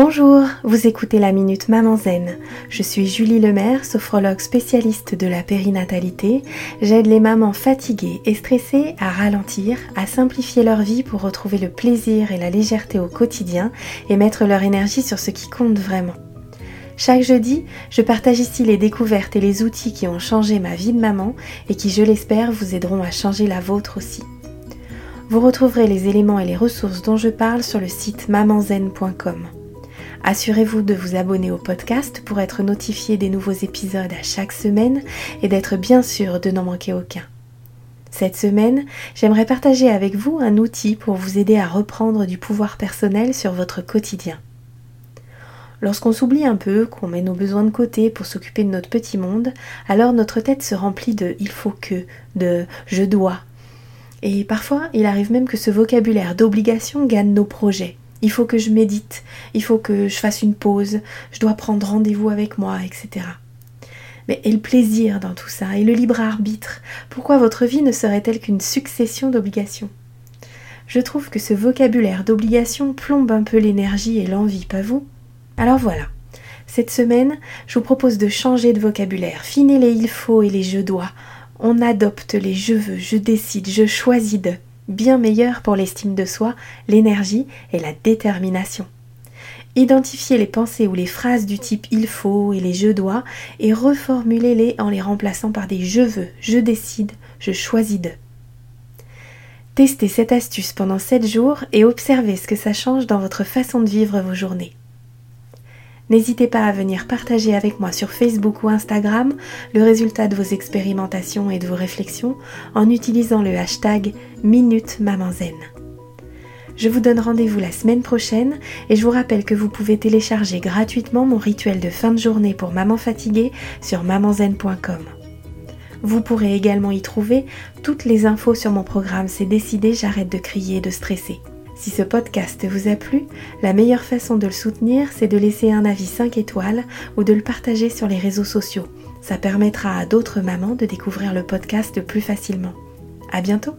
Bonjour, vous écoutez la Minute Maman Zen. Je suis Julie Lemaire, sophrologue spécialiste de la périnatalité. J'aide les mamans fatiguées et stressées à ralentir, à simplifier leur vie pour retrouver le plaisir et la légèreté au quotidien et mettre leur énergie sur ce qui compte vraiment. Chaque jeudi, je partage ici les découvertes et les outils qui ont changé ma vie de maman et qui, je l'espère, vous aideront à changer la vôtre aussi. Vous retrouverez les éléments et les ressources dont je parle sur le site mamanzen.com. Assurez-vous de vous abonner au podcast pour être notifié des nouveaux épisodes à chaque semaine et d'être bien sûr de n'en manquer aucun. Cette semaine, j'aimerais partager avec vous un outil pour vous aider à reprendre du pouvoir personnel sur votre quotidien. Lorsqu'on s'oublie un peu, qu'on met nos besoins de côté pour s'occuper de notre petit monde, alors notre tête se remplit de il faut que, de je dois. Et parfois, il arrive même que ce vocabulaire d'obligation gagne nos projets il faut que je médite, il faut que je fasse une pause, je dois prendre rendez-vous avec moi, etc. Mais et le plaisir dans tout ça, et le libre arbitre Pourquoi votre vie ne serait-elle qu'une succession d'obligations? Je trouve que ce vocabulaire d'obligation plombe un peu l'énergie et l'envie, pas vous? Alors voilà. Cette semaine, je vous propose de changer de vocabulaire, finir les il faut et les je dois. On adopte les je veux, je décide, je choisis de bien meilleur pour l'estime de soi, l'énergie et la détermination. Identifiez les pensées ou les phrases du type il faut et les je dois et reformulez-les en les remplaçant par des je veux, je décide, je choisis de. Testez cette astuce pendant 7 jours et observez ce que ça change dans votre façon de vivre vos journées. N'hésitez pas à venir partager avec moi sur Facebook ou Instagram le résultat de vos expérimentations et de vos réflexions en utilisant le hashtag Minute Je vous donne rendez-vous la semaine prochaine et je vous rappelle que vous pouvez télécharger gratuitement mon rituel de fin de journée pour maman fatiguée sur mamanzen.com. Vous pourrez également y trouver toutes les infos sur mon programme C'est décidé, j'arrête de crier et de stresser. Si ce podcast vous a plu, la meilleure façon de le soutenir, c'est de laisser un avis 5 étoiles ou de le partager sur les réseaux sociaux. Ça permettra à d'autres mamans de découvrir le podcast plus facilement. À bientôt!